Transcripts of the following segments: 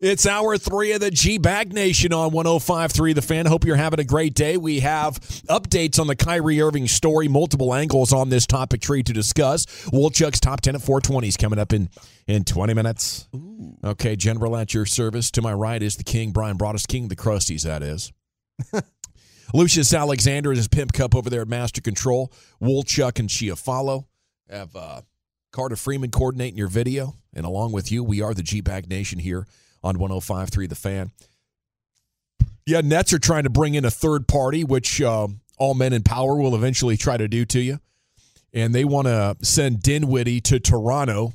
It's hour three of the G Bag Nation on 105.3 The Fan. Hope you're having a great day. We have updates on the Kyrie Irving story, multiple angles on this topic tree to discuss. Wolchuk's top 10 at 420 is coming up in, in 20 minutes. Ooh. Okay, General at your service. To my right is the King, Brian Broaddus, King the Crusties, that is. Lucius Alexander is his pimp cup over there at Master Control. Woolchuck and Chiafalo have uh, Carter Freeman coordinating your video. And along with you, we are the G Bag Nation here on 105.3 The Fan. Yeah, Nets are trying to bring in a third party, which uh, all men in power will eventually try to do to you. And they want to send Dinwiddie to Toronto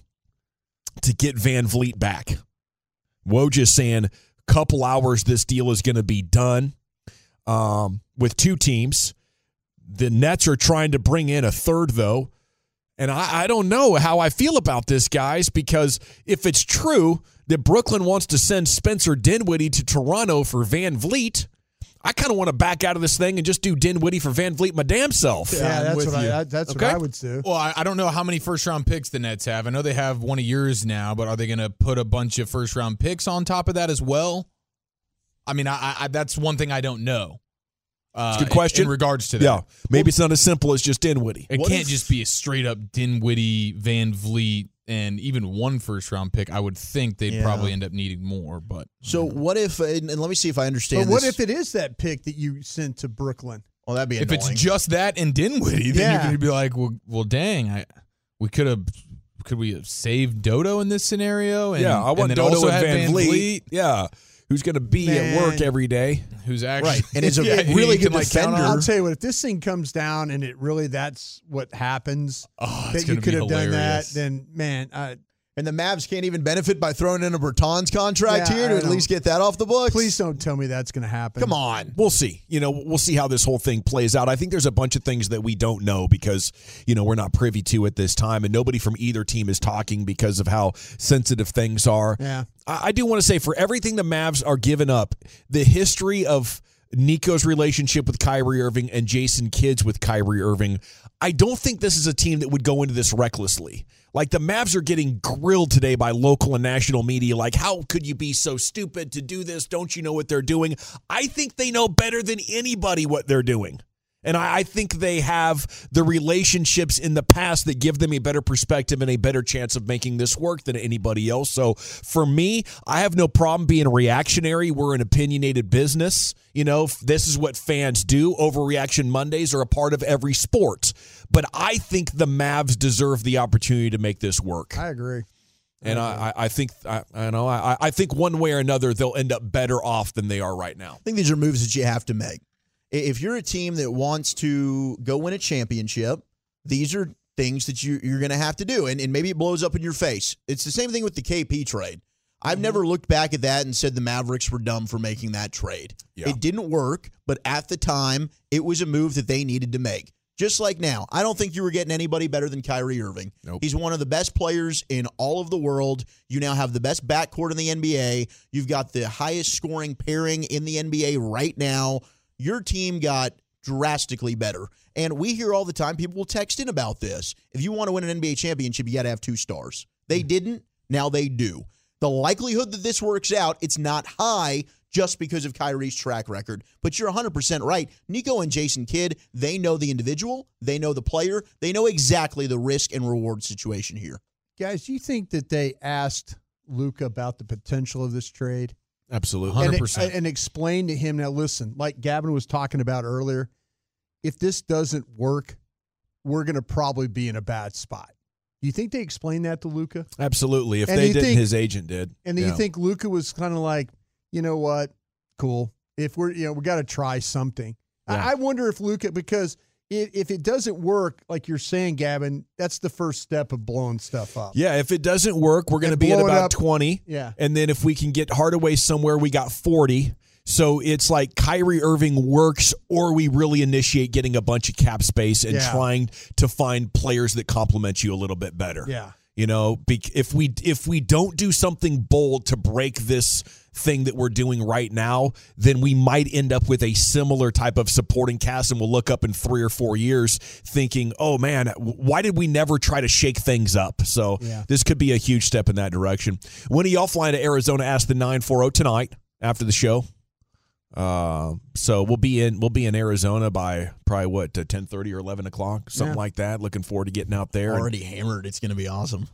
to get Van Vleet back. Woj is saying couple hours this deal is going to be done um, with two teams. The Nets are trying to bring in a third, though. And I, I don't know how I feel about this, guys, because if it's true that Brooklyn wants to send Spencer Dinwiddie to Toronto for Van Vleet, I kind of want to back out of this thing and just do Dinwiddie for Van Vleet my damn self. Yeah, that's, what I, that's okay? what I would do. Well, I, I, don't know how many first round picks the Nets have. I know they have one of yours now, but are they going to put a bunch of first round picks on top of that as well? I mean, I, I that's one thing I don't know. Uh, good question. In, in, regards to that. Yeah. Maybe well, it's not as simple as just Dinwiddie. It what can't if, just be a straight up Dinwiddie, Van Vleet, and even one first round pick. I would think they'd yeah. probably end up needing more. But So what if, and let me see if I understand But what this. if it is that pick that you sent to Brooklyn? Well, that'd be If annoying. it's just that and Dinwiddie, then Yeah. you're going to be like, well, well dang, I we could have. Could we have saved Dodo in this scenario? And, yeah, I want and Dodo also and Van, Van Vleet. Vleet. Yeah. Who's going to be Man. at work every day? who's actually Right. And is a Yeah, really good can, like, count defender. I'll tell you what, if this thing comes down and it really that's what happens, Oh, that you could be have done that, then man, I, and the Mavs can't even benefit by throwing in a Bertans contract Yeah, here to at least get that off the books. please don't tell me that's going to happen. Come on. We'll see. You know, we'll see how this whole thing plays out. I think there's a bunch of things that we don't know because, you know, we're not privy to at this time, and nobody from either team is talking because of how sensitive things are. Yeah. I, I do want to say for everything the Mavs are giving up, the history of Nico's relationship with Kyrie Irving and Jason Kidd's with Kyrie Irving, I don't think this is a team that would go into this recklessly. Like the Mavs are getting grilled today by local and national media. Like, how could you be so stupid to do this? Don't you know what they're doing? I think they know better than anybody what they're doing. And I, I think they have the relationships in the past that give them a better perspective and a better chance of making this work than anybody else. So for me, I have no problem being reactionary. We're an opinionated business. You know, this is what fans do. Overreaction Mondays are a part of every sport. But I think the Mavs deserve the opportunity to make this work. I agree. And I, I, I think I, I know I, I think one way or another they'll end up better off than they are right now. I think these are moves that you have to make. If you're a team that wants to go win a championship, these are things that you, you're going to have to do. And, and maybe it blows up in your face. It's the same thing with the KP trade. I've mm-hmm. never looked back at that and said the Mavericks were dumb for making that trade. Yeah. It didn't work, but at the time, it was a move that they needed to make. Just like now, I don't think you were getting anybody better than Kyrie Irving. Nope. He's one of the best players in all of the world. You now have the best backcourt in the NBA. You've got the highest scoring pairing in the NBA right now. Your team got drastically better. And we hear all the time people will text in about this. If you want to win an NBA championship, you got to have two stars. They hmm. didn't. Now they do. The likelihood that this works out, it's not high just because of Kyrie's track record. But you're 100% right. Nico and Jason Kidd, they know the individual, they know the player, they know exactly the risk and reward situation here. Guys, do you think that they asked Luka about the potential of this trade? Absolutely. and, 100%. and explain to him now listen like gavin was talking about earlier if this doesn't work we're going to probably be in a bad spot Do you think they explained that to Luka? Absolutely. If And they didn't, think- his agent did. And do Yeah. you think Luka was kind of like, you know what, cool. If we're, you know, we got to try something. Yeah. I I wonder if Luka, because if, if it doesn't work, like you're saying, Gavin, that's the first step of blowing stuff up. Yeah, if it doesn't work, we're going to be at about up. 20. Yeah. And then if we can get Hardaway somewhere, we got 40. So it's like Kyrie Irving works, or we really initiate getting a bunch of cap space and Yeah. trying to find players that complement you a little bit better. Yeah. You know, if we if we don't do something bold to break this thing that we're doing right now, then we might end up with a similar type of supporting cast, and we'll look up in three or four years thinking, "Oh man, why did we never try to shake things up?" So Yeah. this could be a huge step in that direction. When are y'all flying to Arizona? Ask the nine four zero tonight after the show. Uh, so we'll be in we'll be in Arizona by probably what ten thirty or eleven o'clock, something Yeah. like that. Looking forward to getting out there. and- Already hammered. It's going to be awesome.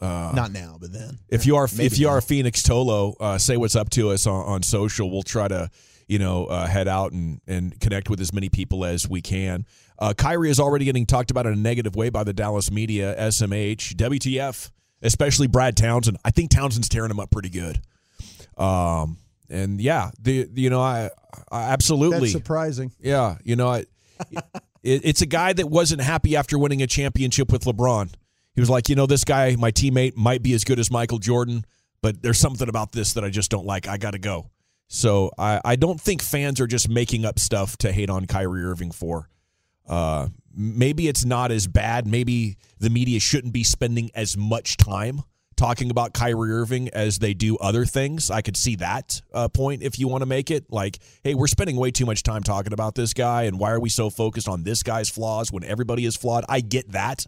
uh, Not now, but then. if you are Maybe if you are now. a Phoenix Tolo, uh, say what's up to us on, on social. We'll try to you know uh, head out and and connect with as many people as we can. Uh, Kyrie is already getting talked about in a negative way by the Dallas media, SMH, WTF, especially Brad Townsend. I think Townsend's tearing him up pretty good. Um, and yeah, the you know I, I absolutely That's surprising. yeah, you know, I, it, it's a guy that wasn't happy after winning a championship with LeBron. He was like, you know, this guy, my teammate, might be as good as Michael Jordan, but there's something about this that I just don't like. I got to go. So I, I don't think fans are just making up stuff to hate on Kyrie Irving for. Uh, maybe it's not as bad. Maybe the media shouldn't be spending as much time talking about Kyrie Irving as they do other things. I could see that uh, point if you want to make it like, hey, we're spending way too much time talking about this guy, and why are we so focused on this guy's flaws when everybody is flawed? I get that,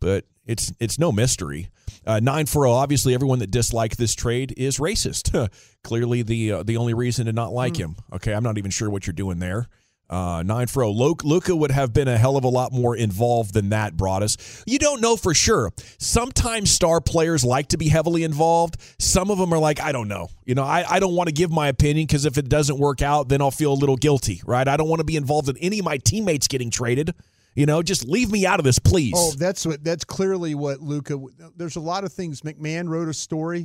but it's it's no mystery. Uh, nine for oh, obviously everyone that disliked this trade is racist. Clearly the uh, the only reason to not like him. Okay, I'm not even sure what you're doing there. Uh, nine for oh. Luka would have been a hell of a lot more involved than that. Brought us. You don't know for sure. Sometimes star players like to be heavily involved. Some of them are like, I don't know. You know, I, I don't want to give my opinion because if it doesn't work out, then I'll feel a little guilty, right? I don't want to be involved in any of my teammates getting traded. You know, just leave me out of this, please. Oh, that's what. That's clearly what Luka. There's a lot of things. McMahon wrote a story.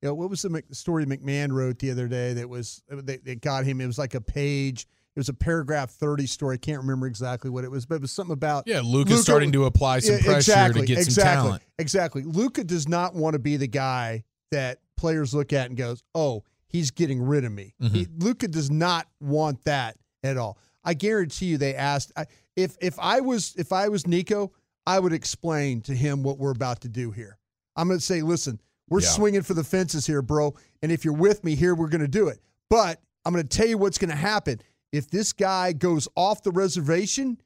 You know, what was the story McMahon wrote the other day that was that, that got him? It was like a page. It was a paragraph thirty story. I can't remember exactly what it was, but it was something about Yeah, Luka's starting to apply some Yeah, pressure exactly, to get exactly, some talent. Exactly. Luka does not want to be the guy that players look at and goes, "Oh, he's getting rid of me." Mm-hmm. He, Luka does not want that at all. I guarantee you, they asked I, if if I was if I was Nico, I would explain to him what we're about to do here. I'm going to say, "Listen, we're Yeah. swinging for the fences here, bro, and if you're with me here, we're going to do it." But I'm going to tell you what's going to happen. If this guy goes off the reservation,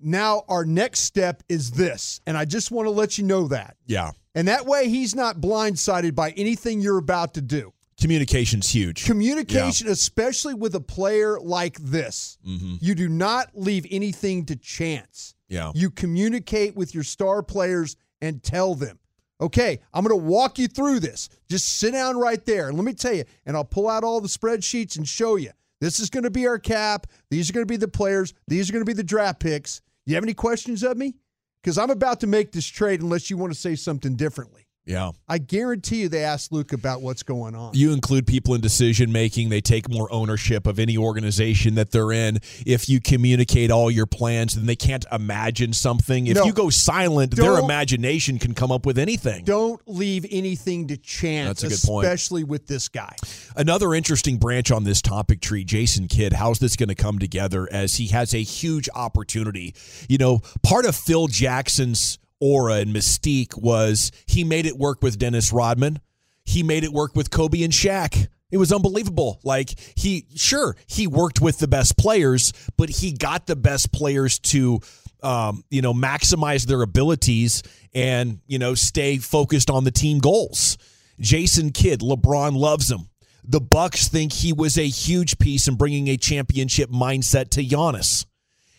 now our next step is this. And I just want to let you know that. yeah. And that way he's not blindsided by anything you're about to do. Communication's huge. Communication, especially with a player like this, Mm-hmm. you do not leave anything to chance. Yeah. You communicate with your star players and tell them, okay, I'm going to walk you through this. Just sit down right there. And let me tell you, and I'll pull out all the spreadsheets and show you. This is going to be our cap. These are going to be the players. These are going to be the draft picks. You have any questions of me? Because I'm about to make this trade unless you want to say something differently. Yeah. I guarantee you they asked Luke about what's going on. You include people in decision making. They take more ownership of any organization that they're in. If you communicate all your plans, then they can't imagine something. If No. you go silent, their imagination can come up with anything. Don't leave anything to chance, That's a good point. especially with this guy. Another interesting branch on this topic tree, Jason Kidd. How's this going to come together as he has a huge opportunity? You know, part of Phil Jackson's aura and mystique was he made it work with Dennis Rodman. He made it work with Kobe and Shaq. It was unbelievable. Like he, sure, he worked with the best players, but he got the best players to, um, you know, maximize their abilities and you know stay focused on the team goals. Jason Kidd, LeBron loves him. The Bucks think he was a huge piece in bringing a championship mindset to Giannis.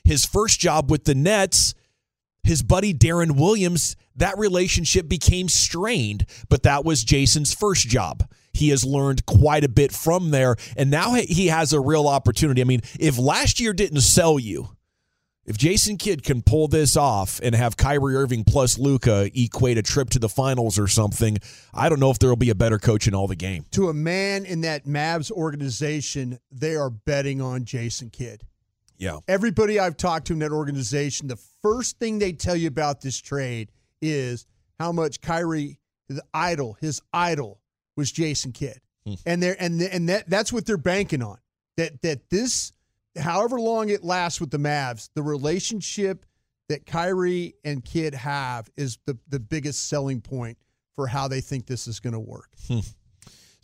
His first job with the Nets, his buddy Deron Williams, that relationship became strained, but that was Jason's first job. He has learned quite a bit from there, and now he has a real opportunity. I mean, if last year didn't sell you, If Jason Kidd can pull this off and have Kyrie Irving plus Luka equate a trip to the finals or something, I don't know if there will be a better coach in all the game. To a man in that Mavs organization, they are betting on Jason Kidd. Yeah. Everybody I've talked to in that organization, the first thing they tell you about this trade is how much Kyrie, the idol, his idol was Jason Kidd. Hmm. And they're and and that that's what they're banking on. That that this however long it lasts with the Mavs, the relationship that Kyrie and Kidd have is the the biggest selling point for how they think this is going to work.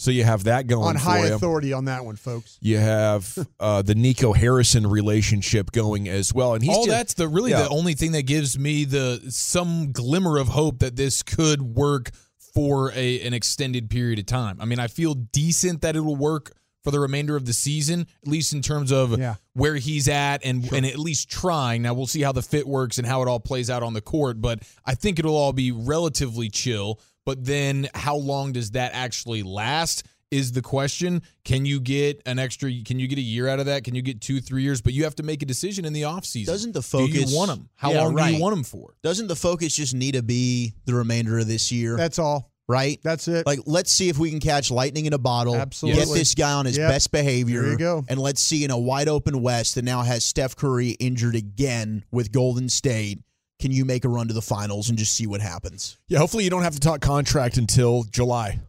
So you have that going on high you. authority on that one, folks. You have uh, the Nico Harrison relationship going as well, and he's all just- that's the really yeah. the only thing that gives me the some glimmer of hope that this could work for a an extended period of time. I mean, I feel decent that it'll work for the remainder of the season, at least in terms of Yeah. where he's at and and at least trying. Now we'll see how the fit works and how it all plays out on the court, but I think it'll all be relatively chill. But then how long does that actually last? Is the question. Can you get an extra? Can you get a year out of that? Can you get two, three years? But you have to make a decision in the offseason. Doesn't the Do focus you want him? How Yeah, long do you want him for? Doesn't the focus just need to be the remainder of this year? That's all. Right? That's it. Like, let's see if we can catch lightning in a bottle. Absolutely. Get this guy on his Yep. best behavior. There you go. And let's see in a wide open West that now has Steph Curry injured again with Golden State. Can you make a run to the finals and just see what happens? Yeah, hopefully you don't have to talk contract until July.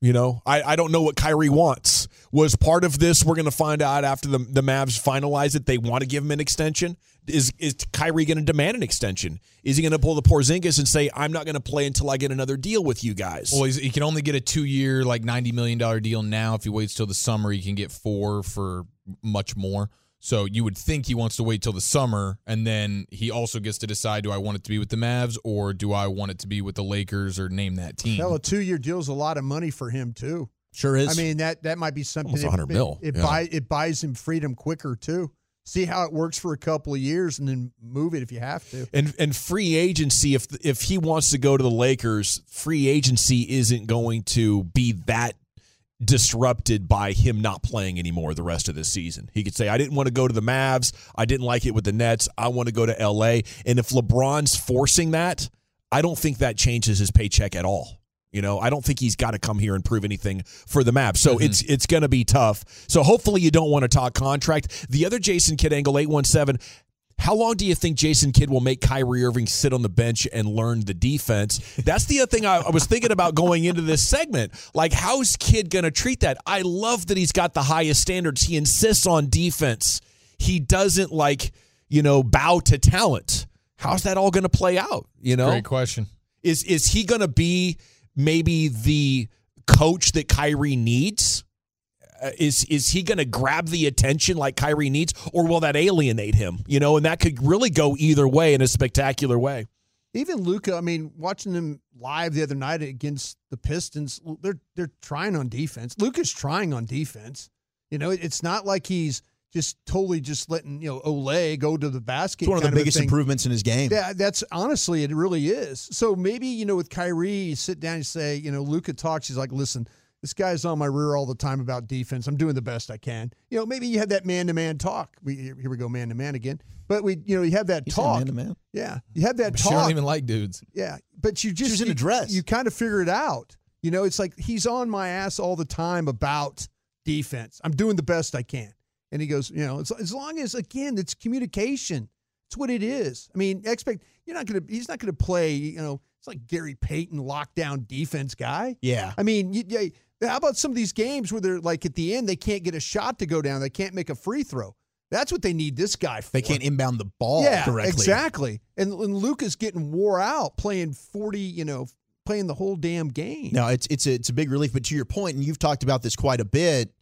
You know, I, I don't know what Kyrie wants. Was part of this, we're going to find out after the, the Mavs finalize it, they want to give him an extension. Is is Kyrie going to demand an extension? Is he going to pull the Porzingis and say, I'm not going to play until I get another deal with you guys? Well, he's, he can only get a two-year, like ninety million dollar deal now. If he waits till the summer, he can get four for much more. So you would think he wants to wait till the summer, and then he also gets to decide: Do I want it to be with the Mavs or do I want it to be with the Lakers or name that team? Hell, a two-year deal is a lot of money for him too. Sure is. I mean that that might be something. Almost 100 it, mil, It, yeah. buy, it buys him freedom quicker too. See how it works for a couple of years, and then move it if you have to. And and free agency, if if he wants to go to the Lakers, free agency isn't going to be that disrupted by him not playing anymore the rest of the season. He could say, I didn't want to go to the Mavs. I didn't like it with the Nets. I want to go to LA. And if LeBron's forcing that, I don't think that changes his paycheck at all. You know, I don't think he's got to come here and prove anything for the map. So mm-hmm. it's it's going to be tough. So hopefully you don't want to talk contract. The other Jason Kidd angle 817 how long do you think Jason Kidd will make Kyrie Irving sit on the bench and learn the defense? That's the other thing I, I was thinking about going into this segment. Like, how's Kidd going to treat that? I love that he's got the highest standards. He insists on defense. He doesn't like, you know, bow to talent. How's that all going to play out? You know, Great question. is is he going to be maybe the coach that Kyrie needs? Uh, is is he going to grab the attention like Kyrie needs, or will that alienate him? You know, and that could really go either way in a spectacular way. Even Luka, I mean, watching them live the other night against the Pistons, they're they're trying on defense. Luka's trying on defense. You know, it's not like he's just totally just letting you know Olay go to the basket. It's one of the kind biggest thing. improvements in his game. Yeah, that's honestly, it really is. So maybe, you know, with Kyrie, you sit down and say, you know, Luka talks, he's like, listen, this guy's on my rear all the time about defense. I'm doing the best I can. You know, maybe you have that man to man talk. We here we go, man to man again. But we, you know, you have that He talk. man-to-man. Yeah, you have that She talk. don't even like dudes. yeah, but you just was in a dress. You kind of figure it out. You know, it's like he's on my ass all the time about defense. I'm doing the best I can. And he goes, you know, as, as long as again, it's communication. It's what it is. I mean, expect you're not gonna. He's not gonna play. You know, it's like Gary Payton lockdown defense guy. Yeah. I mean, you, yeah, how about some of these games where they're like at the end they can't get a shot to go down, they can't make a free throw. That's what they need this guy for. They can't inbound the ball yeah, correctly. exactly. And, and Luka's getting wore out playing forty. You know, playing the whole damn game. No, it's it's a, it's a big relief. But to your point, and you've talked about this quite a bit,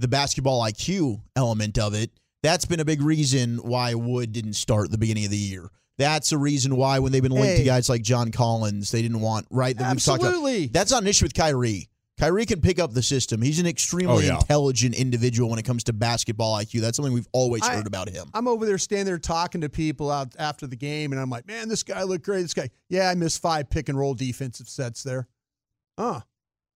the basketball IQ element of it. That's been a big reason why Wood didn't start at the beginning of the year. That's a reason why when they've been linked to guys like John Collins, they didn't want right. That we've talked about. Absolutely. That's not an issue with Kyrie. Kyrie can pick up the system. He's an extremely Oh, yeah. intelligent individual when it comes to basketball IQ. That's something we've always I- heard about him. I'm over there standing there talking to people out after the game, and I'm like, man, this guy looked great. This guy, yeah, I missed five pick and roll defensive sets there. Oh,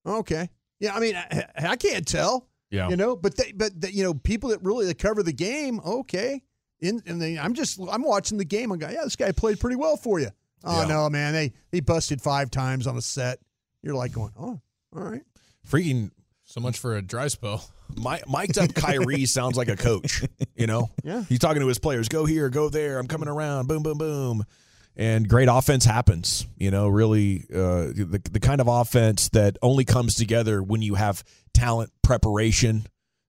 okay. Yeah, I mean, I, I can't tell. Yeah. You know, but they, but the, you know, people that really that cover the game, okay. in, and the, I'm just I'm watching the game. I'm going, yeah, this guy played pretty well for you. Oh Yeah. no, man, they they busted five times on a set. You're like going, oh, all right. Freaking So much for a dry spell. Mi- mic'd up Kyrie sounds like a coach. You know, Yeah. He's talking to his players. Go here, go there. I'm coming around. Boom, boom, boom. And great offense happens. You know, really uh, the the kind of offense that only comes together when you have talent, preparation,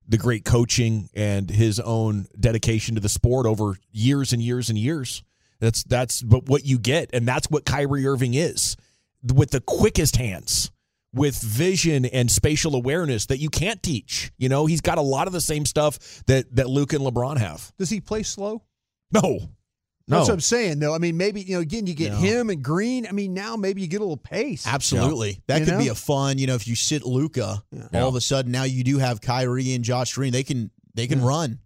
the great coaching, and his own dedication to the sport over years and years and years. That's that's but what you get, and that's what Kyrie Irving is with the quickest hands with vision and spatial awareness that you can't teach. You know, he's got a lot of the same stuff that that Luke and LeBron have. Does he play slow? No. No. That's what I'm saying, though. I mean, maybe you know, again, you get No. him and Green. I mean, now maybe you get a little pace. Absolutely. That You could be a fun, you know, if you sit Luka, all of a sudden now you do have Kyrie and Josh Green. They can they can run.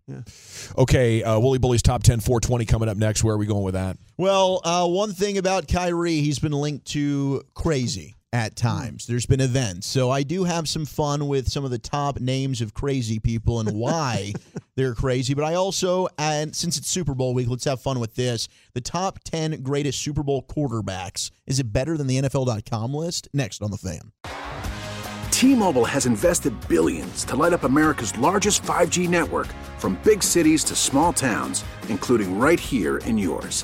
Okay, uh, Wooly Bully's top 10 420 coming up next. Where are we going with that? Well, uh, one thing about Kyrie, he's been linked to crazy at times. There's been events. So I do have some fun with some of the top names of crazy people and why they're crazy. But I also, and since it's Super Bowl week, let's have fun with this. The top 10 greatest Super Bowl quarterbacks. Is it better than the NFL.com list? Next on the fan. T-Mobile has invested billions to light up America's largest 5G network from big cities to small towns, including right here in yours.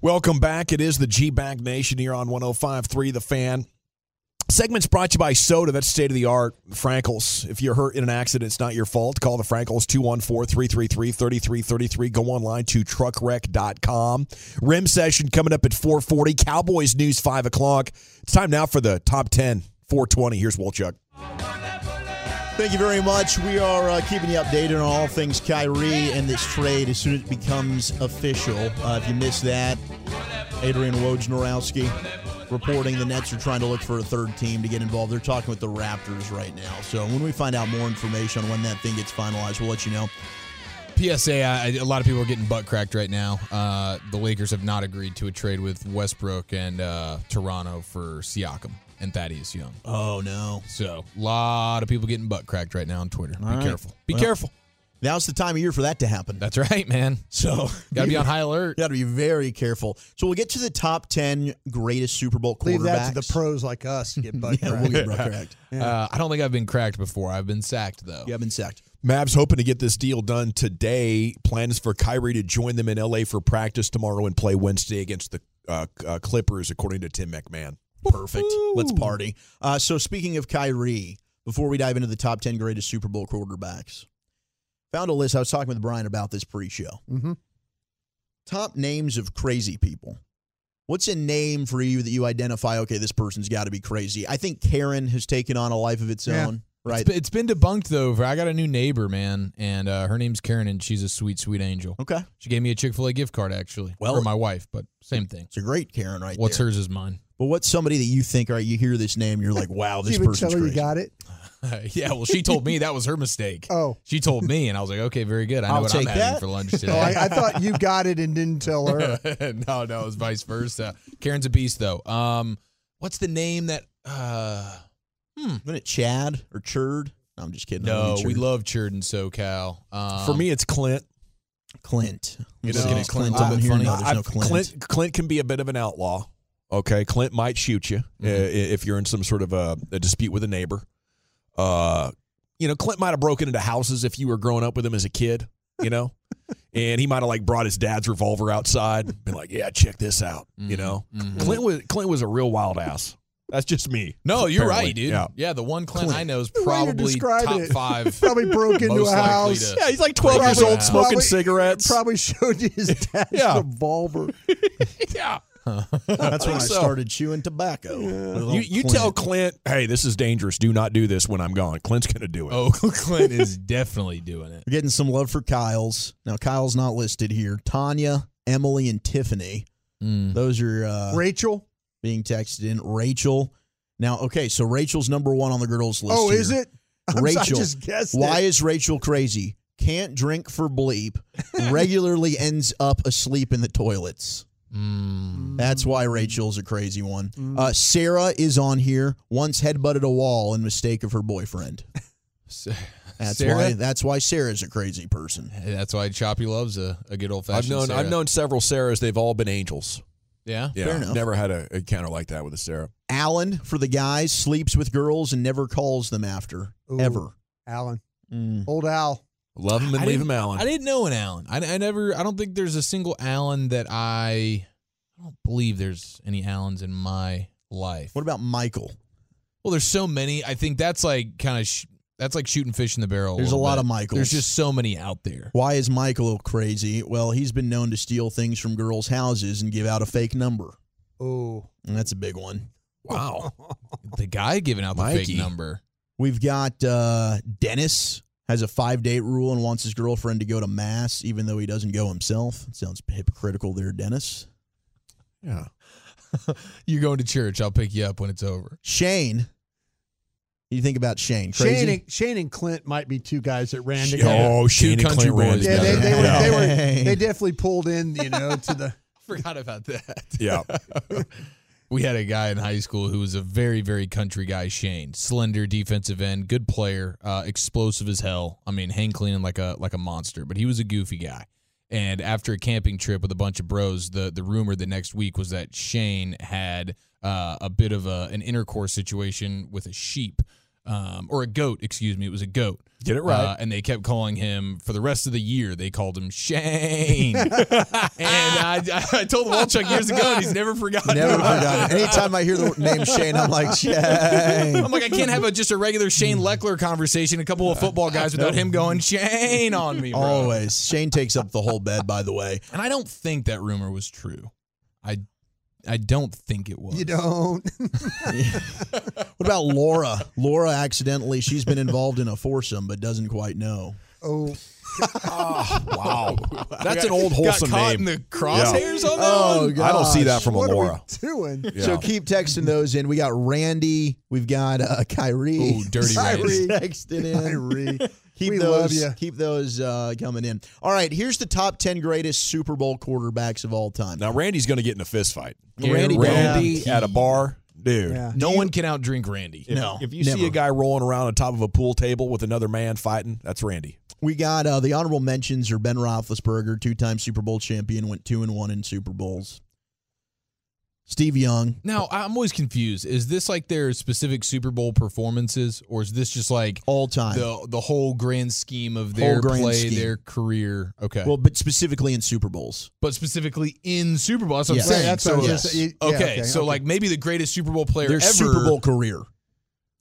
Welcome back. It is the G Bag Nation here on 105.3 The Fan. Segment's brought to you by Soda. That's state of the art. Frenkels. If you're hurt in an accident, it's not your fault. Call the Frenkels 214 333 3333. Go online to truckwreck.com. Rim session coming up at 440. Cowboys news 5 o'clock. It's time now for the top 10 420. Here's Wolchuk. Thank you very much. We are uh, keeping you updated on all things Kyrie and this trade as soon as it becomes official. Uh, if you missed that, Adrian Wojnarowski reporting the Nets are trying to look for a third team to get involved. They're talking with the Raptors right now. So when we find out more information on when that thing gets finalized, we'll let you know. PSA, I, a lot of people are getting butt cracked right now. Uh, the Lakers have not agreed to a trade with Westbrook and uh, Toronto for Siakam and Thaddeus Young. Oh, no. So a lot of people getting butt cracked right now on Twitter. All be right. careful. Be Well, careful. Now's the time of year for that to happen. That's right, man. So Gotta be on high alert. Got to be very careful. So we'll get to the top ten greatest Super Bowl quarterbacks. Leave that to the pros like us get butt yeah, we'll get butt cracked. Uh, I don't think I've been cracked before. I've been sacked though. You have been sacked. Mavs hoping to get this deal done today. Plans for Kyrie to join them in LA for practice tomorrow and play Wednesday against the uh, uh, Clippers, according to Tim McMahon. Perfect. Let's party. Uh, so speaking of Kyrie, before we dive into the top ten greatest Super Bowl quarterbacks, found a list. I was talking with Brian about this pre-show. Mm-hmm. Top names of crazy people. What's a name for you that you identify? Okay, this person's got to be crazy. I think Karen has taken on a life of its Yeah. own. Right. It's been, it's been debunked though. I got a new neighbor, man, and uh, her name's Karen, and she's a sweet, sweet angel. Okay. She gave me a Chick Fil A gift card actually. Well- for my wife, but same thing. It's a great Karen right What's there. hers is mine. But what's somebody that you think, all right, you hear this name, you're like, wow, this person. Did you person's tell her you got it? yeah, well, she told me that was her mistake. Oh. She told me, and I was like, okay, very good. I know I'll what I'm take having that. for lunch today. Oh, I, I thought you got it and didn't tell her. no, no, it was vice versa. Karen's a beast, though. Um, what's the name that? Uh, Isn't it Chad or Churd? No, I'm just kidding. No, we love Churd and SoCal. Um, For me, it's Clint. Clint. You know, at Clint over here. funny. No, there's no Clint. Clint. Clint can be a bit of an outlaw. Okay, Clint might shoot you uh, if you're in some sort of a, a dispute with a neighbor. Uh, you know, Clint might have broken into houses if you were growing up with him as a kid. You know, and he might have like brought his dad's revolver outside, and been like, "Yeah, check this out." You know, Clint was Clint was a real wild ass. That's just me. No, you're apparently. right, dude. Yeah. Yeah, the one Clint, I know is The way you're probably top it. five. Probably broke into a house. to- Yeah, he's like 12 years old, smoking Probably- cigarettes. Probably showed you his dad's Yeah. revolver. yeah. That's when I so. started chewing tobacco. Little You, you Clint. tell Clint, hey, this is dangerous. Do not do this when I'm gone. Clint's going to do it. Oh, Clint is definitely doing it. We're getting some love for Kyle's. Now, Kyle's not listed here. Tanya, Emily, and Tiffany. Mm. Those are uh, Rachel. being texted in. Rachel. Now, okay, so Rachel's number one on the girls list. Oh, here. is it? I'm- I Rachel. just guessed Why it. is Rachel crazy? Can't drink for bleep. Regularly ends up asleep in the toilets. Mm. That's why Rachel's a crazy one. Uh, Sarah is on here. Once headbutted a wall in mistake of her boyfriend. That's Sarah? why. That's why Sarah's a crazy person. Hey, That's why Choppy loves a, a good old fashioned. I've fashioned. known I've known several Sarahs. They've all been angels. Yeah. Yeah, Fair enough. never had a encounter like that with a Sarah. Alan for the guys sleeps with girls and never calls them after Ooh. ever. Alan. Mm. Old Al. Love him and I leave didn't- him, Allen. I didn't know an Allen. I, I never. I don't think there's a single Allen that I. I don't believe there's any Allens in my life. What about Michael? Well, there's so many. I think that's like kind of sh- that's like shooting fish in the barrel. There's a little lot bit. of Michaels. There's just so many out there. Why is Michael crazy? Well, he's been known to steal things from girls' houses and give out a fake number. Oh. And that's a big one. Wow. The guy giving out the Mikey. fake number. We've got uh, Dennis has a five date rule and wants his girlfriend to go to mass even though he doesn't go himself. It sounds hypocritical there, Dennis. Yeah. You're going to church. I'll pick you up when it's over. Shane. You think about Shane? Crazy. Shane and, Shane and Clint might be two guys that ran Oh, together. Shane and country Clint ran boys. Yeah, they, together. they, were, they were. They definitely pulled in, you know, to the. Forgot about that. Yeah. We had a guy in high school who was a very, very country guy, Shane. Slender defensive end, good player, uh, explosive as hell. I mean, hang cleaning like a like a monster, but he was a goofy guy. And after a camping trip with a bunch of bros, the the rumor the next week was that Shane had uh, a bit of a, an intercourse situation with a sheep. Um, or a goat, excuse me. It was a goat. Get it right. Uh, and they kept calling him for the rest of the year. They called him Shane. and I, I told Wolchuk years ago, and he's never forgotten. Never it. forgot it. Anytime I hear the name Shane, I'm like, Shane. I'm like, I can't have a, just a regular Shane Leckler conversation, a couple of football guys without him going Shane on me, bro. Always. Shane takes up the whole bed, by the way. And I don't think that rumor was true. I I don't think it was. You don't. What about Laura? Laura accidentally, she's been involved in a foursome, but doesn't quite know. Oh. wow. That's an old Got caught name. in the crosshairs on that Oh, one? I don't see that from what a are Laura. we doing? Yeah. So keep texting those in. We got Randy. We've got uh, Kyrie. Ooh, dirty Kyrie. Randy. texting in. Kyrie. Keep We those, love ya. Keep those uh, coming in. All right, here's the top ten greatest Super Bowl quarterbacks of all time. Now Randy's going to get in a fist fight. Randy Randy at a bar, dude. Yeah. No one can outdrink Randy. If, No, if you see a guy rolling around on top of a pool table with another man fighting, that's Randy. We got uh, the honorable mentions are Ben Roethlisberger, two-time Super Bowl champion, went two and one in Super Bowls. Steve Young, Now I'm always confused. Is this like their specific Super Bowl performances, or is this just like all time. the the whole grand scheme of their play, scheme. their career? Okay, well, but specifically in Super Bowls. but specifically in Super Bowl. That's what Yes. I'm saying. Right, that's what I so, yes. just saying. Yeah, okay, so like maybe the greatest Super Bowl player Their ever. Super Bowl career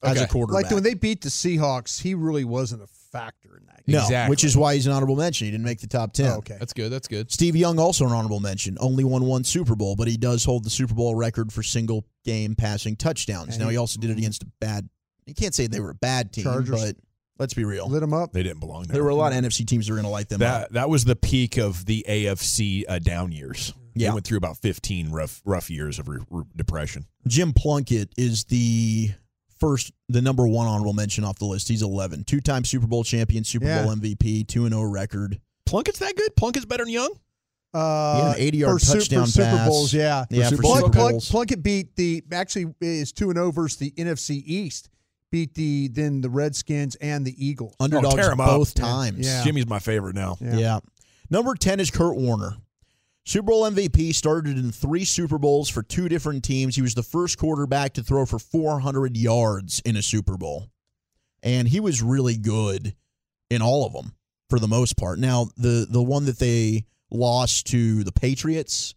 as a quarterback. like when they beat the Seahawks, he really wasn't a factor in that. game. no, Exactly. which is why he's an honorable mention. He didn't make the top ten. Oh, okay. That's good. That's good. Steve Young also an honorable mention. Only won one Super Bowl, but he does hold the Super Bowl record for single game passing touchdowns. And now he- he also did it against a bad. You can't say they were a bad team, Chargers. but let's be real. Lit them up. They didn't belong there. There were a lot of NFC teams that were going to light them up. that that was the peak of the AFC uh, down years. Yeah. They went through about 15 rough rough years of re- re- depression. Jim Plunkett is the first, the number one honorable mention off the list. He's 11. Two time Super Bowl champion, Super Yeah. Bowl MVP, 2 0 record. Plunkett's that good? Plunkett's better than Young? Uh, He had an 80 yard touchdown for Super pass. Bowls, yeah. Yeah, for Plunk- Super Plunk- Bowls. Plunkett beat the actually is two and zero versus the NFC East. Beat the then the Redskins and the Eagles. Underdogs tear 'em up. both Yeah. times. Yeah. Jimmy's my favorite now. Yeah. Yeah. Number 10 is Kurt Warner. Super Bowl MVP, started in three Super Bowls for two different teams. He was the first quarterback to throw for 400 yards in a Super Bowl. And he was really good in all of them for the most part. Now, the, the one that they lost to the Patriots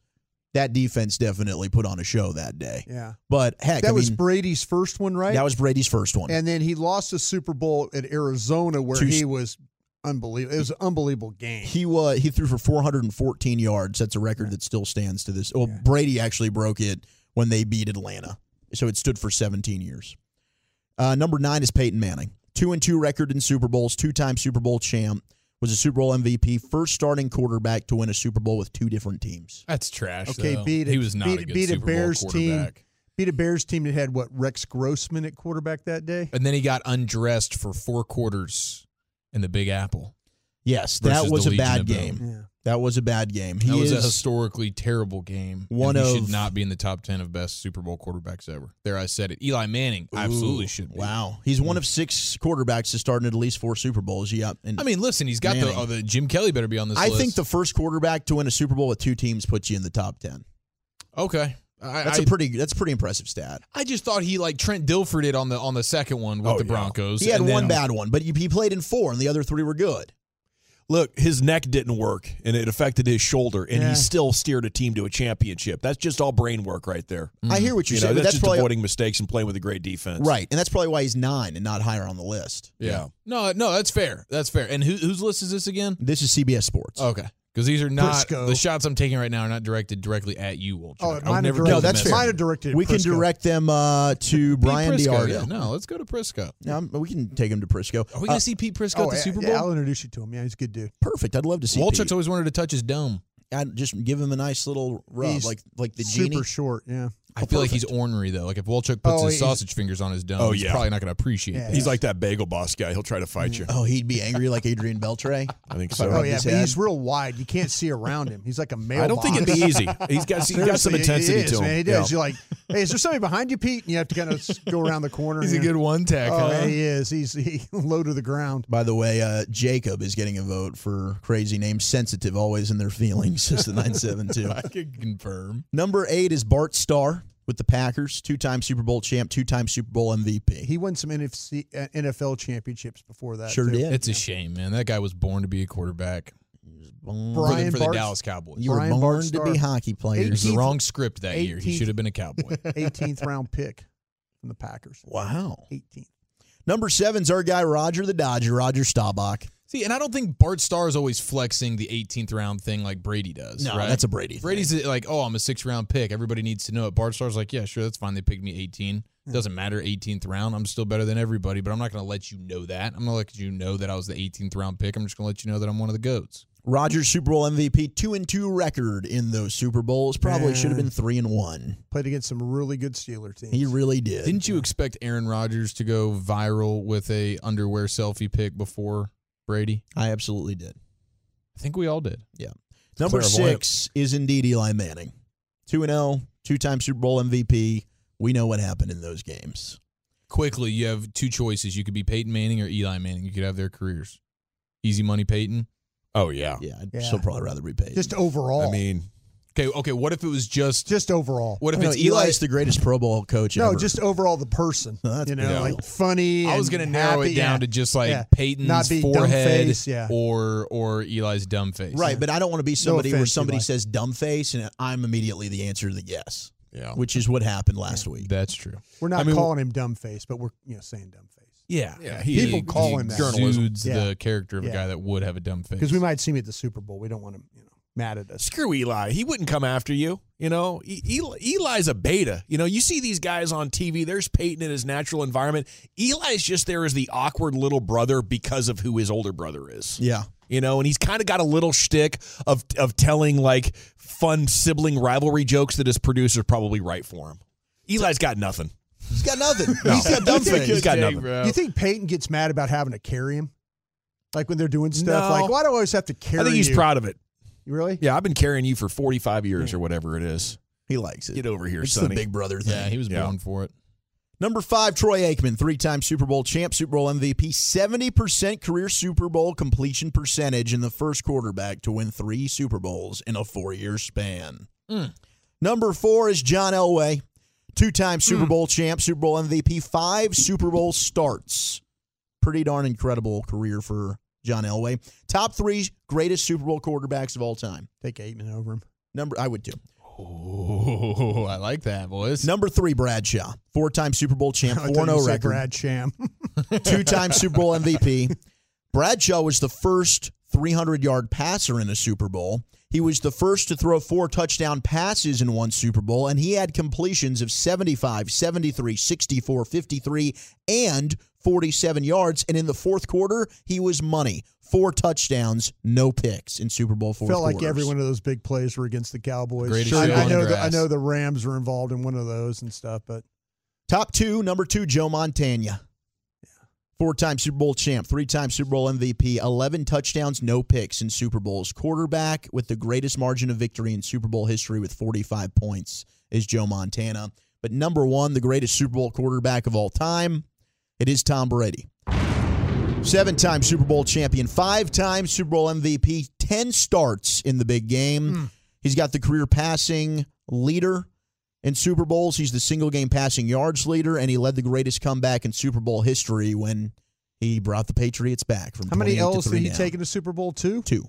that defense definitely put on a show that day. Yeah. But heck, That I was mean, Brady's first one, right? that was Brady's first one. And then he lost the Super Bowl at Arizona where Two- he was unbelievable. It was an unbelievable game. He was he threw for 414 yards. That's a record that still stands to this. Well, Brady actually broke it when they beat Atlanta, so it stood for 17 years. Uh, number nine is Peyton Manning, two and two record in Super Bowls, two time Super Bowl champ, was a Super Bowl MVP, first starting quarterback to win a Super Bowl with two different teams. That's trash. Okay, though. beat a, he was not beat, a good beat Super a Bears Bowl team. Beat a Bears team that had what Rex Grossman at quarterback that day. And then he got undressed for four quarters in the Big Apple. Yes, that was a bad game. Yeah. That was a bad game. He that was is a historically terrible game. One and he of- should not be in the top ten of best Super Bowl quarterbacks ever. There, I said it. Eli Manning absolutely should. Be. Wow, he's one mm. of six quarterbacks to start in at least four Super Bowls. Yeah, and I mean, listen, he's got the, oh, the Jim Kelly better be on this. I list. think the first quarterback to win a Super Bowl with two teams puts you in the top ten. okay. I, That's I- a pretty that's a pretty impressive stat. I just thought he like Trent Dilfer did on the on the second one with Oh, the yeah. Broncos. He had and then- one bad one, but he played in four, and the other three were good. Look, his neck didn't work, and it affected his shoulder, and Yeah. he still steered a team to a championship. That's just all brain work right there. I hear what you're You saying, but that's, that's just probably avoiding mistakes and playing with a great defense. right, and that's probably why he's nine and not higher on the list. Yeah. No, no, that's fair. That's fair. And who, whose list is this again? This is CBS Sports. Okay. Because these are not Briscoe. the shots I'm taking right now are not directed directly at you, Wolchuk. Oh, I would mine are never directed- do No, that's message. fair. Mine are directed at we can direct them uh, to Brian Prisco, DiArdo. yeah. No, let's go to Prisco. Yeah, um, we can take him to Prisco. Are we going to Uh, see Pete Prisco Oh, at the yeah, Super yeah, I'll introduce you to him. Yeah, he's a good dude. perfect. I'd love to see. Wolchuk's Pete. always wanted to touch his dome. I'd just give him a nice little rub, He's like like the Super genie. short. Yeah. I feel like he's ornery though. Like if Wolchuk puts Oh, his he's- sausage fingers on his dome, Oh, he's yeah. probably not going to appreciate Yeah. that. He's like that bagel boss guy. He'll try to fight you. Oh, he'd be angry like Adrian Beltre. I think so. Oh yeah, his but head. he's real wide. You can't see around him. He's like a mailbox. I don't think it'd be easy. He's got he's got some Seriously, intensity he is, to him. Man, he Yeah. does. You're like, hey, is there somebody behind you, Pete? And you have to kind of go around the corner. He's a yeah. good one tech, Oh, huh? yeah, he is. He's he low to the ground. By the way, uh, Jacob is getting a vote for crazy name sensitive, always in their feelings. Just the nine seven two. I can confirm. Number eight is Bart Starr with the Packers, two time Super Bowl champ, two time Super Bowl MVP. He won some NFC, uh, NFL championships before that. Sure too. did. It's a shame, man. That guy was born to be a quarterback for the, Brian for the Bart- Dallas Cowboys. You were born Bart to Starr. be hockey It players. was the wrong script that year. He should have been a Cowboy. 18th round pick from the Packers. Wow. 18th. Number seven's our guy Roger the Dodger, Roger Staubach. See, and I don't think Bart Starr is always flexing the 18th round thing like Brady does. No, right? that's a Brady thing. Brady's like, oh, I'm a six round pick. Everybody needs to know it. Bart Starr's like, yeah, sure, that's fine. They picked me 18. Hmm. Doesn't matter, 18th round. I'm still better than everybody, but I'm not going to let you know that. I'm going to let you know that I was the 18th round pick. I'm just going to let you know that I'm one of the goats. Rogers Super Bowl MVP, two and two record in those Super Bowls. Probably should have been three and one. Played against some really good Steeler teams. He really did. Didn't you expect Aaron Rodgers to go viral with a underwear selfie pic before Brady? I absolutely did. I think we all did. Yeah. Number six is indeed Eli Manning. 2 and 0, two time Super Bowl MVP. We know what happened in those games. Quickly, you have two choices. You could be Peyton Manning or Eli Manning. You could have their careers. Easy money, Peyton. Oh yeah. Yeah, I'd Yeah. still probably rather be paid. Just overall. I mean, Okay, okay. What if it was just just overall. what if No, it's Eli? Eli's the greatest Pro Bowl coach No, ever. just overall the person. No, that's you know, big like funny. I was going to narrow happy, it down yeah. to just like Yeah. Peyton's Not be dumb forehead face, yeah. or or Eli's dumb face. right, but I don't want to be somebody where offense, somebody Eli. says dumb face and I'm immediately the answer to the yes, yeah. which is what happened last week. That's true. We're not I mean, calling him dumb face, but we're you know saying dumb face Yeah, Yeah, he- People call him that. Journalism. Yeah. the character of a guy that would have a dumb face. because we might see him at the Super Bowl. We don't want him you know mad at us. Screw Eli. He wouldn't come after you. You know, E- Eli, Eli's a beta. You know, you see these guys on TV. There's Peyton in his natural environment. Eli's just there as the awkward little brother because of who his older brother is. Yeah. You know, and he's kind of got a little shtick of of telling like fun sibling rivalry jokes that his producer's probably right for him. Eli's got nothing. He's got nothing. No. He's got dumb That's a face. He's got nothing. bro. You think Peyton gets mad about having to carry him? Like when they're doing stuff, No. like why do I always have to carry? I think he's you? proud of it. You really? Yeah, I've been carrying you for 45 years or whatever it is. He likes it. Get over here, it's Sonny. the big brother thing. yeah, he was Yeah. born for it. Number five, Troy Aikman, three time Super Bowl champ, Super Bowl MVP, 70% career Super Bowl completion percentage in the first quarterback to win three Super Bowls in a four year span. Hmm. Number four is John Elway, two time Super hmm. Bowl champ, Super Bowl MVP, five Super Bowl starts. Pretty darn incredible career for John Elway. Top three greatest Super Bowl quarterbacks of all time. Take Aikman over him. Number I would do. Oh, I like that, boys. Number three, Bradshaw, four-time Super Bowl champ, four zero oh record, Brad Sham. two-time Super Bowl MVP. Bradshaw was the first 300-yard passer in a Super Bowl. He was the first to throw four touchdown passes in one Super Bowl, and he had completions of 75, 73, 64, 53, and 47 yards. And in the fourth quarter, he was money. Four touchdowns, no picks in Super Bowl fourth Felt like quarters. every one of those big plays were against the Cowboys. Greatest I, I know the, I know the Rams were involved in one of those and stuff, but Top two, number two, Joe Montana. Four time Super Bowl champ, three time Super Bowl MVP, 11 touchdowns, no picks in Super Bowls. Quarterback with the greatest margin of victory in Super Bowl history with 45 points is Joe Montana. But number one, the greatest Super Bowl quarterback of all time, it is Tom Brady. Seven time Super Bowl champion, five time Super Bowl MVP, 10 starts in the big game. Hmm. He's got the career passing leader in Super Bowls. He's the single game passing yards leader, and he led the greatest comeback in Super Bowl history when he brought the Patriots back from how many 28 L's did three he down. take in the Super Bowl? Two? Two.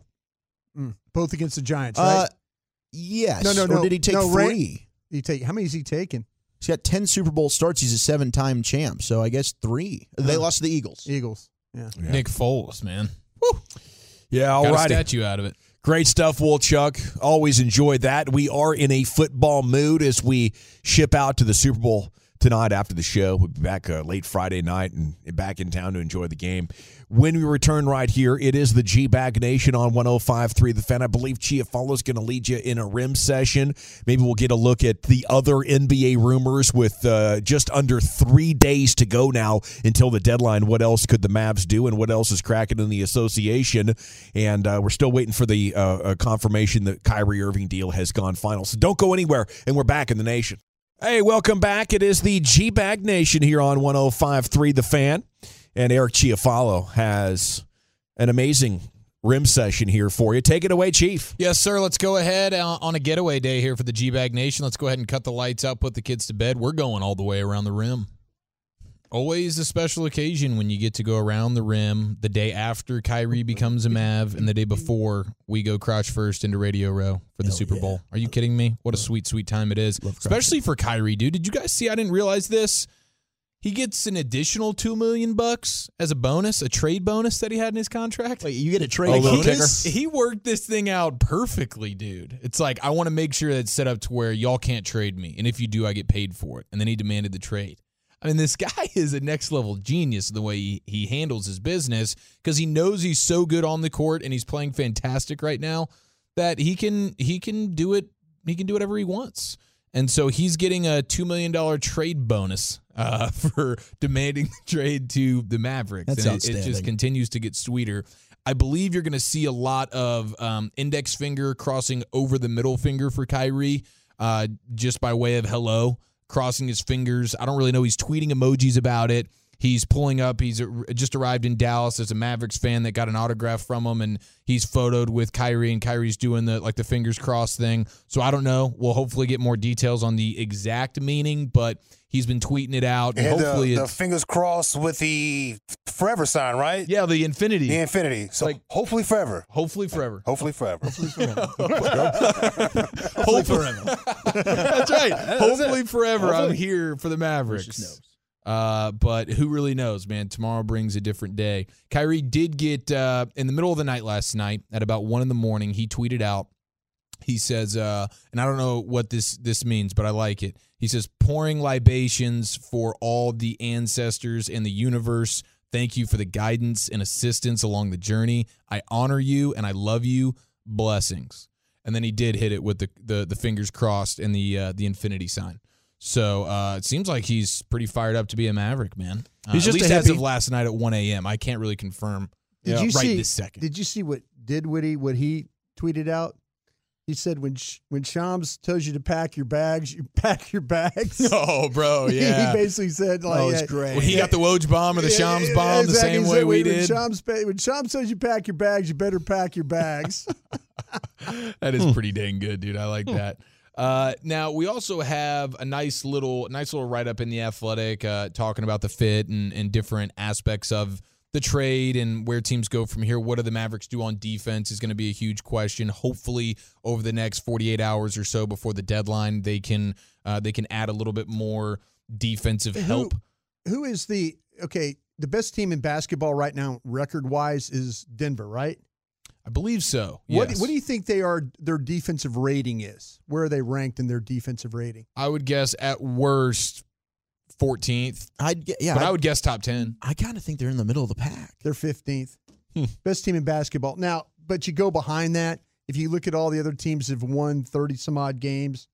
Mm. Both against the Giants, right? Uh, yes. no, no, Or no. did he take no, Ray- three? he take how many is he taken? He's got 10 Super Bowl starts. He's a seven time champ, so I guess three. They lost to the Eagles. Eagles. Yeah. Nick Foles, man. Yeah, all Got a statue out of it. Great stuff, Wolchuk. Always enjoy that. We are in a football mood as we ship out to the Super Bowl tonight after the show. We'll be back uh, late Friday night and back in town to enjoy the game. When we return right here, it is the G Bag Nation on 105.3 The Fan. I believe Chia is going to lead you in a rim session. Maybe we'll get a look at the other NBA rumors with uh, just under three days to go now until the deadline. What else could the Mavs do and what else is cracking in the association? And uh, we're still waiting for the uh, uh, confirmation that Kyrie Irving deal has gone final. So don't go anywhere, and we're back in the nation. Hey, welcome back. It is the G Bag Nation here on 105.3 The Fan. And Eric Chiafalo has an amazing rim session here for you. Take it away, Chief. Yes, sir. Let's go ahead uh, on a getaway day here for the G Bag Nation. Let's go ahead and cut the lights out, put the kids to bed. We're going all the way around the rim. Always a special occasion when you get to go around the rim the day after Kyrie becomes a Mav and the day before we go crouch first into Radio Row for the Super Bowl. Are you kidding me? What a sweet, sweet time it is. Especially for Kyrie, dude. Did you guys see? I didn't realize this. He gets an additional two million bucks as a bonus, a trade bonus that he had in his contract. Wait, you get a trade little bonus? He worked this thing out perfectly, dude. It's like I want to make sure that it's set up to where y'all can't trade me, and if you do, I get paid for it. And then he demanded the trade. I mean, this guy is a next level genius in the way he, he handles his business because he knows he's so good on the court and he's playing fantastic right now that he can he can do it he can do whatever he wants. And so he's getting a two million dollar trade bonus uh, for demanding the trade to the Mavericks. That's and it, it just continues to get sweeter. I believe you're going to see a lot of um, index finger crossing over the middle finger for Kyrie, uh, just by way of hello, crossing his fingers. I don't really know. He's tweeting emojis about it. He's pulling up. He's just arrived in Dallas as a Mavericks fan that got an autograph from him, and he's photoed with Kyrie, and Kyrie's doing the like the fingers crossed thing. So I don't know. We'll hopefully get more details on the exact meaning, but he's been tweeting it out, and And uh, hopefully the, the fingers crossed with the forever sign, right? yeah, the infinity. The infinity. So Like- hopefully forever. Hopefully forever. Hopefully forever. Hopefully forever. That's right. Hopefully forever. I'm here for the Mavericks. Uh, but who really knows, man? Tomorrow brings a different day. Kyrie did get uh, in the middle of the night last night at about one in the morning. He tweeted out. He says, uh, and I don't know what this this means, but I like it. He says, pouring libations for all the ancestors in the universe. Thank you for the guidance and assistance along the journey. I honor you and I love you. Blessings. And then he did hit it with the the, the fingers crossed and the uh, the infinity sign. So uh, it seems like he's pretty fired up to be a Maverick, man. Uh, He's at just least as of last night at 1 a.m. I can't really confirm Did you right see? this second. Did you see what did Woody what he tweeted out? He said when when Shams tells you to pack your bags, you pack your bags. oh, bro, He- yeah. he basically said like, Oh, it's great. When he got the Woj bomb or the yeah, Shams yeah, bomb the same He way said we when, did. When Shams, pa- when Shams says you pack your bags, you better pack your bags. that is pretty dang good, dude. I like that. Uh, now we also have a nice little, nice little write up in the Athletic uh, talking about the fit and, and different aspects of the trade and where teams go from here. What do the Mavericks do on defense is going to be a huge question. Hopefully, over the next 48 hours or so before the deadline, they can uh, they can add a little bit more defensive help. Who, who is the okay? The best team in basketball right now, record wise, is Denver, right? I believe so. What. What do you think they are? Their defensive rating is. Where are they ranked in their defensive rating? I would guess at worst 14th. I'd ge- yeah, but I I'd- would guess top 10. I kind of think they're in the middle of the pack. They're 15th. Hmm. Best team in basketball. Now, but you go behind that. If you look at all the other teams that have won 30 some odd games,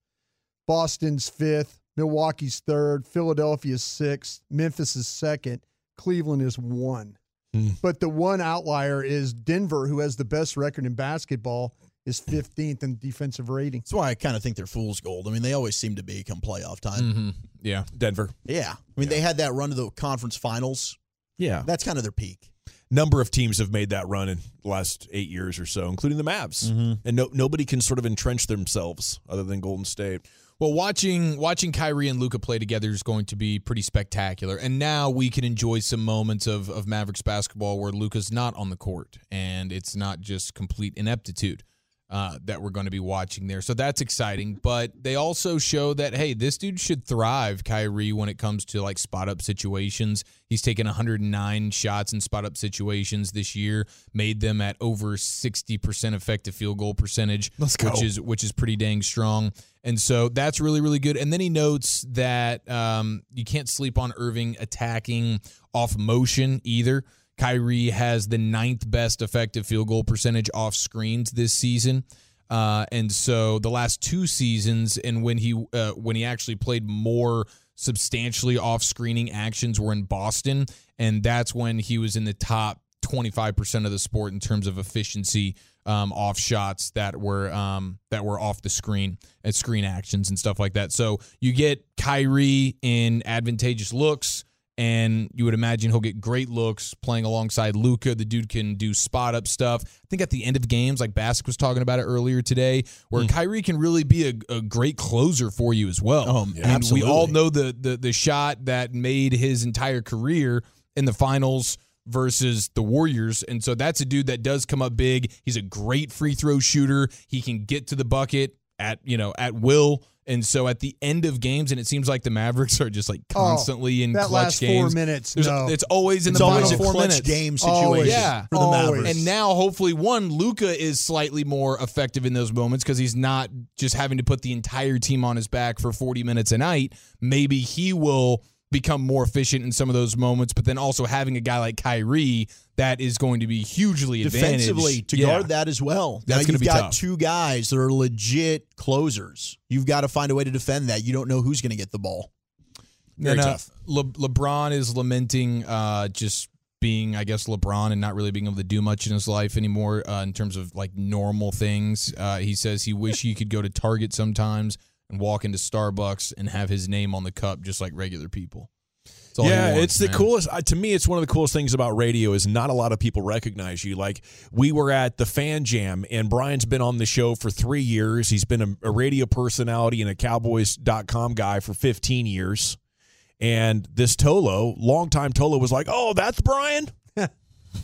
Boston's fifth, Milwaukee's third, Philadelphia's sixth, Memphis is second, Cleveland is one. Hmm. But the one outlier is Denver, who has the best record in basketball, is 15th in defensive rating. That's why I kind of think they're fool's gold. I mean, they always seem to be come playoff time. Mm-hmm. Yeah. Denver. Yeah. I mean, they had that run to the conference finals. Yeah. That's kind of their peak. Number of teams have made that run in the last eight years or so, including the Mavs. Mm-hmm. And no, nobody can sort of entrench themselves other than Golden State. Well, watching watching Kyrie and Luka play together is going to be pretty spectacular. And now we can enjoy some moments of, of Mavericks basketball where Luka's not on the court and it's not just complete ineptitude uh, that we're going to be watching there. So that's exciting. But they also show that, hey, this dude should thrive, Kyrie, when it comes to like spot up situations. He's taken 109 shots in spot up situations this year, made them at over 60% effective field goal percentage, Let's go. which is which is pretty dang strong. And so that's really, really good. And then he notes that um, you can't sleep on Irving attacking off motion either. Kyrie has the ninth best effective field goal percentage off screens this season. Uh, and so the last two seasons, and when he uh, when he actually played more substantially off screening actions, were in Boston, and that's when he was in the top twenty five percent of the sport in terms of efficiency um, off shots that were um, that were off the screen at screen actions and stuff like that. So you get Kyrie in advantageous looks and you would imagine he'll get great looks playing alongside Luka. The dude can do spot up stuff. I think at the end of games, like Bassick was talking about it earlier today, where hmm. Kyrie can really be a, a great closer for you as well. Oh, I mean, absolutely. we all know the, the the shot that made his entire career in the finals versus the Warriors. And so that's a dude that does come up big. He's a great free throw shooter. He can get to the bucket at, you know, at will. And so at the end of games, and it seems like the Mavericks are just like oh, constantly in Oh, that clutch last four minutes, no. It's always in It's the always final a four clutch minutes. game Always. situation Yeah. for the Always. Mavericks. And now, hopefully, one Luka is slightly more effective in those moments because he's not just having to put the entire team on his back for 40 minutes a night. Maybe he will become more efficient in some of those moments. But then also having a guy like Kyrie that is going to be hugely defensively to Yeah. guard that as well. That's now you've be got tough. two guys that are legit closers. You've got to find a way to defend that. You don't know who's going to get the ball. Very And, uh, tough. Le- LeBron is lamenting uh, just being, I guess, LeBron and not really being able to do much in his life anymore uh, in terms of like normal things. Uh, he says he wish he could go to Target sometimes and walk into Starbucks and have his name on the cup just like regular people. That's all he yeah, wants, it's the man. coolest. Uh, to me, it's one of the coolest things about radio is not a lot of people recognize you. Like we were at the Fan Jam, and Brian's been on the show for three years. He's been a, a radio personality and a Cowboys.com guy for 15 years. And this Tolo, longtime Tolo, was like, "Oh, that's Brian."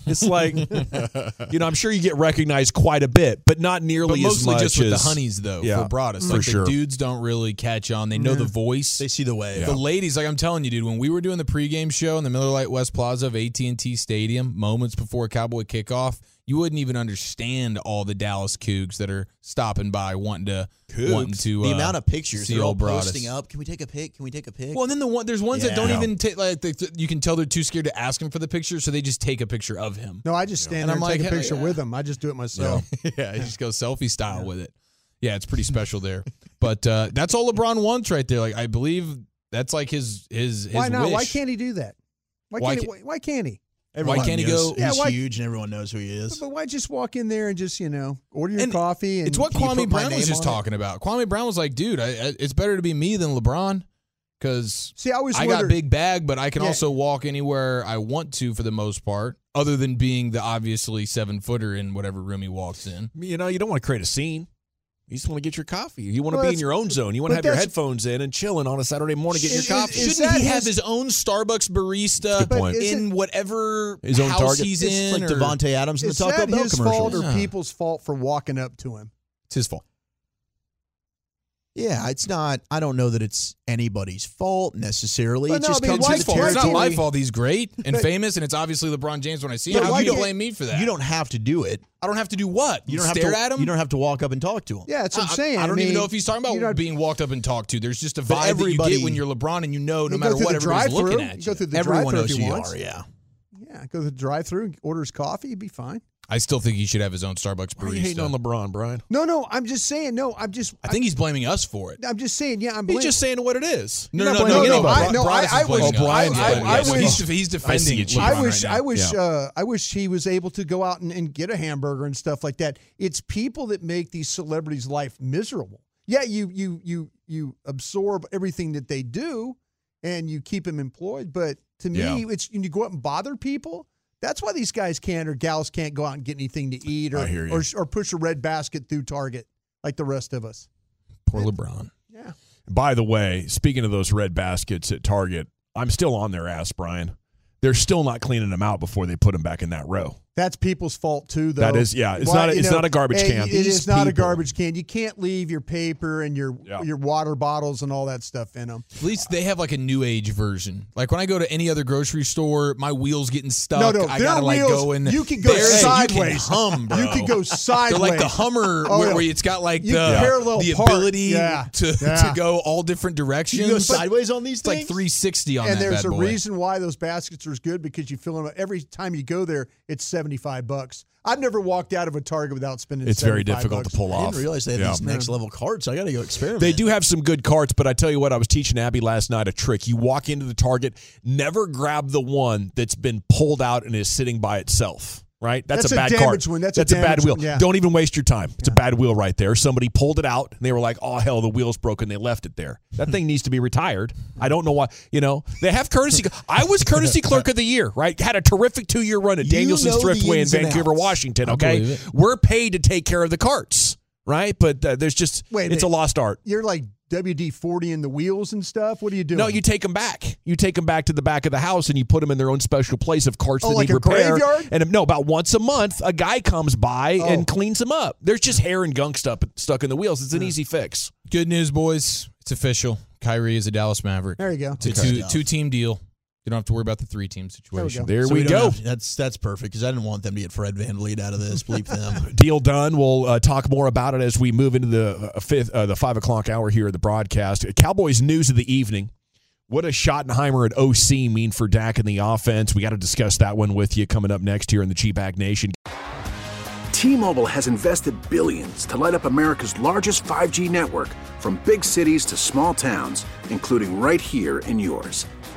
It's like, you know, I'm sure you get recognized quite a bit, but not But nearly as mostly much just with as the honeys though Yeah, for Broaddus. for Like sure. the dudes don't really catch on. They know the mm-hmm. voice. They see the wave. The ladies, like I'm telling you, dude, when we were doing the pregame show in the Miller Lite West Plaza of AT&T Stadium, moments before Cowboy kickoff, you wouldn't even understand all the Dallas Cougs that are stopping by wanting to wanting to the uh, amount of pictures see they're all old Broaddus. posting up. Can we take a pic? Can we take a pic? Well, and then the one there's ones that don't Yeah. even take like they, you can tell they're too scared to ask him for the picture, so they just take a picture of him. No, I just stand And there I'm and like, take a picture yeah. with him. I just do it myself. yeah, he just goes selfie style with it. Yeah, it's pretty special there. But uh, that's all LeBron wants right there. Like I believe that's like his his his Why not? wish. Why can't he do that? Why, Why can't, he, why, why can't he? Everyone can't he knows go- He's Yeah, why- huge, and everyone knows who he is. But why just walk in there and just you know order your And coffee? And It's what Can Kwame Brown was just on it? talking about. Kwame Brown was like, "Dude, I, I, it's better to be me than LeBron because See, I always I got wondered- big bag, but I can Yeah. also walk anywhere I want to for the most part, other than being the obviously seven footer in whatever room he walks in." you know, you don't want to create a scene. You just want to get your coffee. You want to Well, be in your own zone. You want to have your headphones in and chilling on a Saturday morning, get Is- your coffee. is Shouldn't that he have his- his own Starbucks barista point. In isn't- whatever His own house Target? he's It's in? like or- Davante Adams in the Is Taco that Bell his fault or Yeah. people's fault for walking up to him? It's his fault. Yeah, it's not. I don't know that it's anybody's fault necessarily. But it no, just I mean, comes with the It's not my fault. He's great and But- famous, and it's obviously LeBron James when I see him. How you can't- blame me for that? You don't have to do it. I don't have to do what? You don't have stare to. at him. You don't have to walk up and talk to him. Yeah, that's what I'm saying. I, don't mean, even know if he's talking about not- being walked up and talked to. There's just a vibe that you get when you're LeBron, and you know no You matter what everybody's looking at you you. go through the Everyone knows who you are. Yeah. Yeah, go to the drive-through, and orders coffee, it'd be fine. I still think he should have his own Starbucks Why are you hating on LeBron, Brian? No, no, I'm just saying. No, I'm just. I think he's blaming us for it. I'm just saying. Yeah, I'm. He's blaming- just saying what it is. No, You're no, no, blaming no, anybody. I- no, Broaddus I- is I blaming wish- us. Brian's I- blaming I us. wish- he's, he's defending what you LeBron I wish, right. I wish, Yeah. uh, I wish he was able to go out and, and get a hamburger and stuff like that. It's people that make these celebrities' life miserable. Yeah, you, you, you, you absorb everything that they do, and you keep them employed. But to me, Yeah. it's when you go out and bother people. That's why these guys can't or gals can't go out and get anything to eat or I hear you. or, or push a red basket through Target like the rest of us. Poor LeBron. Yeah. By the way, speaking of those red baskets at Target, I'm still on their ass, Brian. They're still not cleaning them out before they put them back in that row. That's people's fault too, though. That is, yeah. It's Why, not. A, it's know, not a garbage can. It's not people. a garbage can. You can't leave your paper and your yeah. your water bottles and all that stuff in them. At least they have like a new age version. Like when I go to any other grocery store, my wheels getting stuck. No, no, I gotta wheels, like go you can go sideways. You can hum, bro. You can go sideways. They're like the Hummer oh, where, where, it's got like the parallel the ability yeah. to to go all different directions. You go sideways on these things. Like 360 on and that. There's a boy. reason why those baskets are good because you fill them every time you go there. It's seven 75 bucks. I've never walked out of a Target without spending. It's very difficult bucks. to pull off. I didn't realize they had yeah. these next level carts. I got to go experiment. They do have some good carts, but I tell you what, I was teaching Abby last night a trick. You walk into the Target, never grab the one that's been pulled out and is sitting by itself. Right, that's, That's a a bad damaged cart. one. That's a a bad wheel. yeah. Don't even waste your time. It's a bad wheel right there. Somebody pulled it out and they were like, "Oh hell, the wheel's broken." They left it there. That thing needs to be retired. I don't know why. You know, they have courtesy. I was courtesy clerk of the year. Right, had a terrific two year run at You Danielson's Thriftway in Vancouver. Washington. Okay, we're paid to take care of the carts. Right, but uh, there's just Wait a it's a lost art. You're like WD forty in the wheels and stuff. What are you doing? No, you take them back. You take them back to the back of the house and you put them in their own special place of carts Oh, that like need a repair. graveyard? And no, about once a month, a guy comes by Oh. and cleans them up. There's just hair and gunk stuff stuck in the wheels. It's an easy fix. Good news, boys. It's official. Kyrie is a Dallas Maverick. There you go. It's a two two team deal. You don't have to worry about the three team situation. There So we, don't go. have- that's that's perfect because I didn't want them to get Fred Van Vleet out of this. Bleep them. Deal done. We'll uh, talk more about it as we move into the uh, fifth, uh, the five o'clock hour here of the broadcast. Cowboys news of the evening. What does Schottenheimer at OC mean for Dak and the offense? We got to discuss that one with you coming up next here in the G Bag Nation. T-Mobile has invested billions to light up America's largest 5G network from big cities to small towns, including right here in yours.